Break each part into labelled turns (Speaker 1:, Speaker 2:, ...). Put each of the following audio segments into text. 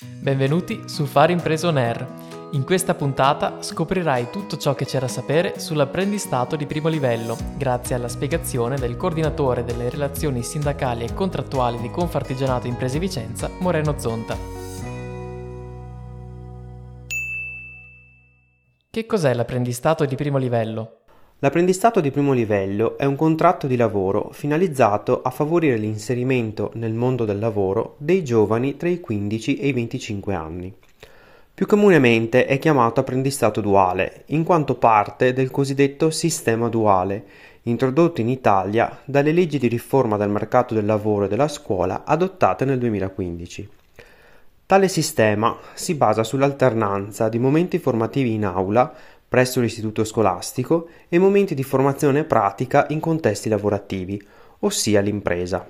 Speaker 1: Benvenuti su Fare Impreso On Air. In questa puntata scoprirai tutto ciò che c'è da sapere sull'apprendistato di primo livello, grazie alla spiegazione del coordinatore delle relazioni sindacali e contrattuali di Confartigianato Imprese Vicenza, Moreno Zonta. Che cos'è l'apprendistato di primo livello?
Speaker 2: L'apprendistato di primo livello è un contratto di lavoro finalizzato a favorire l'inserimento nel mondo del lavoro dei giovani tra i 15 e i 25 anni. Più comunemente è chiamato apprendistato duale, in quanto parte del cosiddetto sistema duale, introdotto in Italia dalle leggi di riforma del mercato del lavoro e della scuola adottate nel 2015. Tale sistema si basa sull'alternanza di momenti formativi in aula presso l'istituto scolastico e momenti di formazione pratica in contesti lavorativi, ossia l'impresa.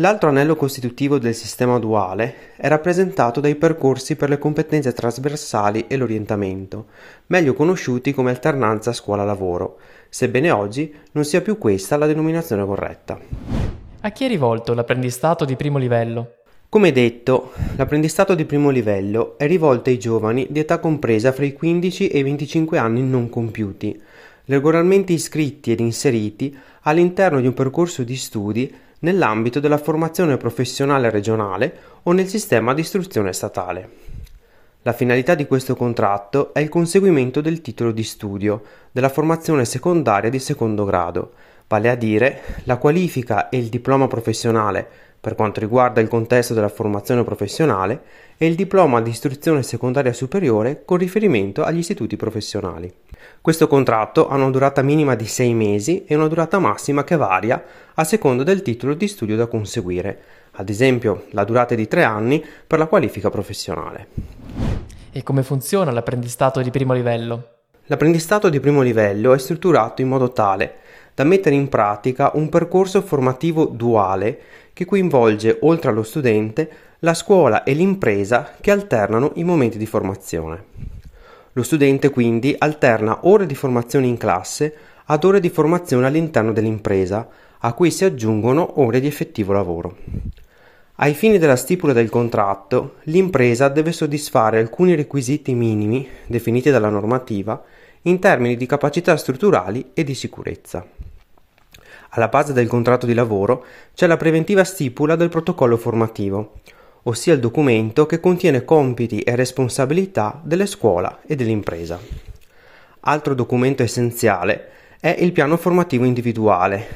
Speaker 2: L'altro anello costitutivo del sistema duale è rappresentato dai percorsi per le competenze trasversali e l'orientamento, meglio conosciuti come alternanza scuola-lavoro, sebbene oggi non sia più questa la denominazione corretta.
Speaker 1: A chi è rivolto l'apprendistato di primo livello?
Speaker 2: Come detto, l'apprendistato di primo livello è rivolto ai giovani di età compresa fra i 15 e i 25 anni non compiuti, regolarmente iscritti ed inseriti all'interno di un percorso di studi nell'ambito della formazione professionale regionale o nel sistema di istruzione statale. La finalità di questo contratto è il conseguimento del titolo di studio della formazione secondaria di secondo grado, vale a dire la qualifica e il diploma professionale per quanto riguarda il contesto della formazione professionale e il diploma di istruzione secondaria superiore con riferimento agli istituti professionali. Questo contratto ha una durata minima di sei mesi e una durata massima che varia a seconda del titolo di studio da conseguire, ad esempio la durata è di tre anni per la qualifica professionale.
Speaker 1: E come funziona l'apprendistato di primo livello?
Speaker 2: L'apprendistato di primo livello è strutturato in modo tale da mettere in pratica un percorso formativo duale che coinvolge, oltre allo studente, la scuola e l'impresa che alternano i momenti di formazione. Lo studente quindi alterna ore di formazione in classe ad ore di formazione all'interno dell'impresa, a cui si aggiungono ore di effettivo lavoro. Ai fini della stipula del contratto, l'impresa deve soddisfare alcuni requisiti minimi definiti dalla normativa in termini di capacità strutturali e di sicurezza. Alla base del contratto di lavoro c'è la preventiva stipula del protocollo formativo, ossia il documento che contiene compiti e responsabilità delle scuola e dell'impresa. Altro documento essenziale è il piano formativo individuale,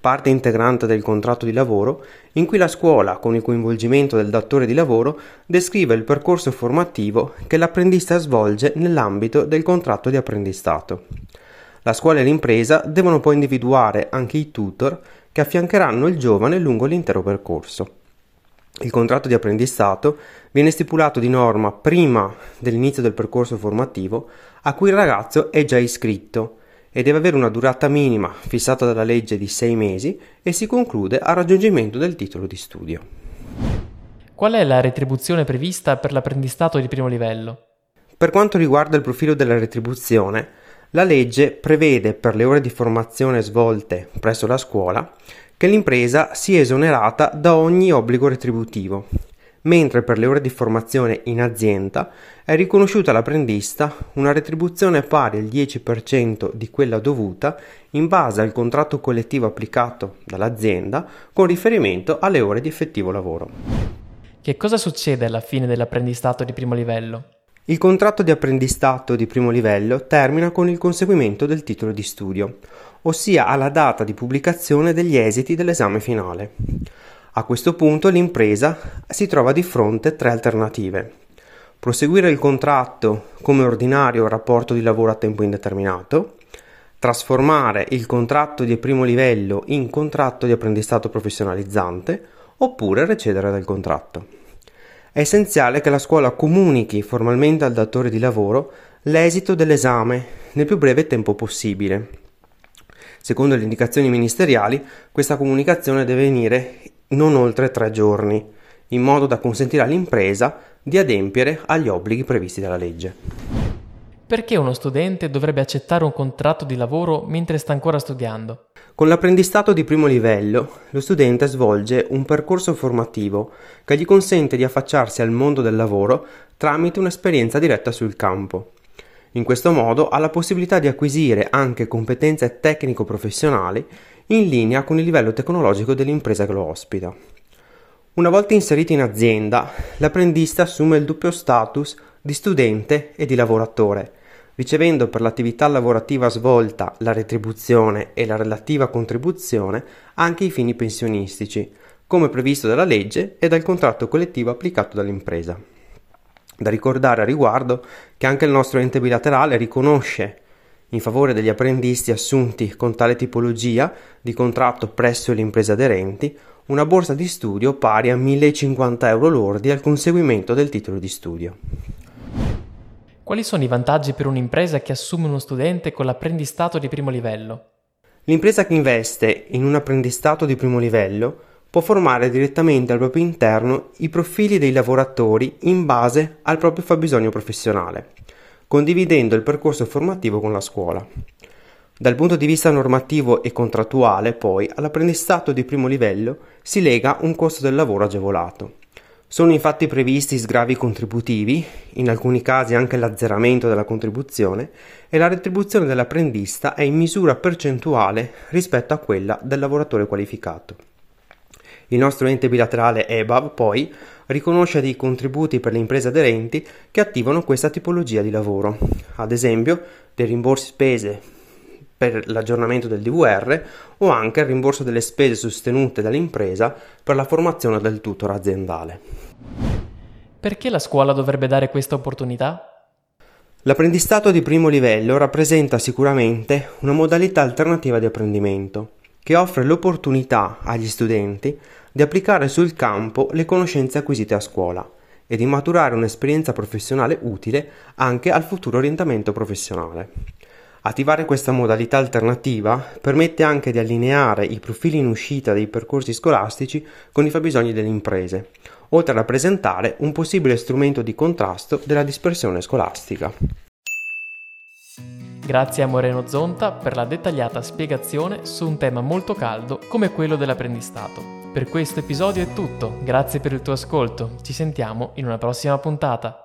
Speaker 2: parte integrante del contratto di lavoro, in cui la scuola, con il coinvolgimento del datore di lavoro, descrive il percorso formativo che l'apprendista svolge nell'ambito del contratto di apprendistato. La scuola e l'impresa devono poi individuare anche i tutor che affiancheranno il giovane lungo l'intero percorso. Il contratto di apprendistato viene stipulato di norma prima dell'inizio del percorso formativo a cui il ragazzo è già iscritto e deve avere una durata minima fissata dalla legge di sei mesi e si conclude al raggiungimento del titolo di studio.
Speaker 1: Qual è la retribuzione prevista per l'apprendistato di primo livello?
Speaker 2: Per quanto riguarda il profilo della retribuzione, la legge prevede per le ore di formazione svolte presso la scuola che l'impresa sia esonerata da ogni obbligo retributivo, mentre per le ore di formazione in azienda è riconosciuta all'apprendista una retribuzione pari al 10% di quella dovuta in base al contratto collettivo applicato dall'azienda con riferimento alle ore di effettivo lavoro.
Speaker 1: Che cosa succede alla fine dell'apprendistato di primo livello?
Speaker 2: Il contratto di apprendistato di primo livello termina con il conseguimento del titolo di studio, ossia alla data di pubblicazione degli esiti dell'esame finale. A questo punto l'impresa si trova di fronte a tre alternative. Proseguire il contratto come ordinario rapporto di lavoro a tempo indeterminato, trasformare il contratto di primo livello in contratto di apprendistato professionalizzante oppure recedere dal contratto. È essenziale che la scuola comunichi formalmente al datore di lavoro l'esito dell'esame nel più breve tempo possibile. Secondo le indicazioni ministeriali, questa comunicazione deve venire non oltre tre giorni, in modo da consentire all'impresa di adempiere agli obblighi previsti dalla legge.
Speaker 1: Perché uno studente dovrebbe accettare un contratto di lavoro mentre sta ancora studiando?
Speaker 2: Con l'apprendistato di primo livello, lo studente svolge un percorso formativo che gli consente di affacciarsi al mondo del lavoro tramite un'esperienza diretta sul campo. In questo modo ha la possibilità di acquisire anche competenze tecnico-professionali in linea con il livello tecnologico dell'impresa che lo ospita. Una volta inserito in azienda, l'apprendista assume il doppio status di studente e di lavoratore, ricevendo per l'attività lavorativa svolta la retribuzione e la relativa contribuzione anche i fini pensionistici, come previsto dalla legge e dal contratto collettivo applicato dall'impresa. Da ricordare a riguardo che anche il nostro ente bilaterale riconosce in favore degli apprendisti assunti con tale tipologia di contratto presso le imprese aderenti una borsa di studio pari a 1050 euro lordi al conseguimento del titolo di studio.
Speaker 1: Quali sono i vantaggi per un'impresa che assume uno studente con l'apprendistato di primo livello?
Speaker 2: L'impresa che investe in un apprendistato di primo livello può formare direttamente al proprio interno i profili dei lavoratori in base al proprio fabbisogno professionale, condividendo il percorso formativo con la scuola. Dal punto di vista normativo e contrattuale, poi, all'apprendistato di primo livello si lega un costo del lavoro agevolato. Sono infatti previsti sgravi contributivi, in alcuni casi anche l'azzeramento della contribuzione, e la retribuzione dell'apprendista è in misura percentuale rispetto a quella del lavoratore qualificato. Il nostro ente bilaterale EBAV poi riconosce dei contributi per le imprese aderenti che attivano questa tipologia di lavoro, ad esempio dei rimborsi spese per l'aggiornamento del DVR o anche il rimborso delle spese sostenute dall'impresa per la formazione del tutor aziendale.
Speaker 1: Perché la scuola dovrebbe dare questa opportunità?
Speaker 2: L'apprendistato di primo livello rappresenta sicuramente una modalità alternativa di apprendimento che offre l'opportunità agli studenti di applicare sul campo le conoscenze acquisite a scuola e di maturare un'esperienza professionale utile anche al futuro orientamento professionale. Attivare questa modalità alternativa permette anche di allineare i profili in uscita dei percorsi scolastici con i fabbisogni delle imprese, oltre a rappresentare un possibile strumento di contrasto della dispersione scolastica.
Speaker 1: Grazie a Moreno Zonta per la dettagliata spiegazione su un tema molto caldo come quello dell'apprendistato. Per questo episodio è tutto, grazie per il tuo ascolto, ci sentiamo in una prossima puntata.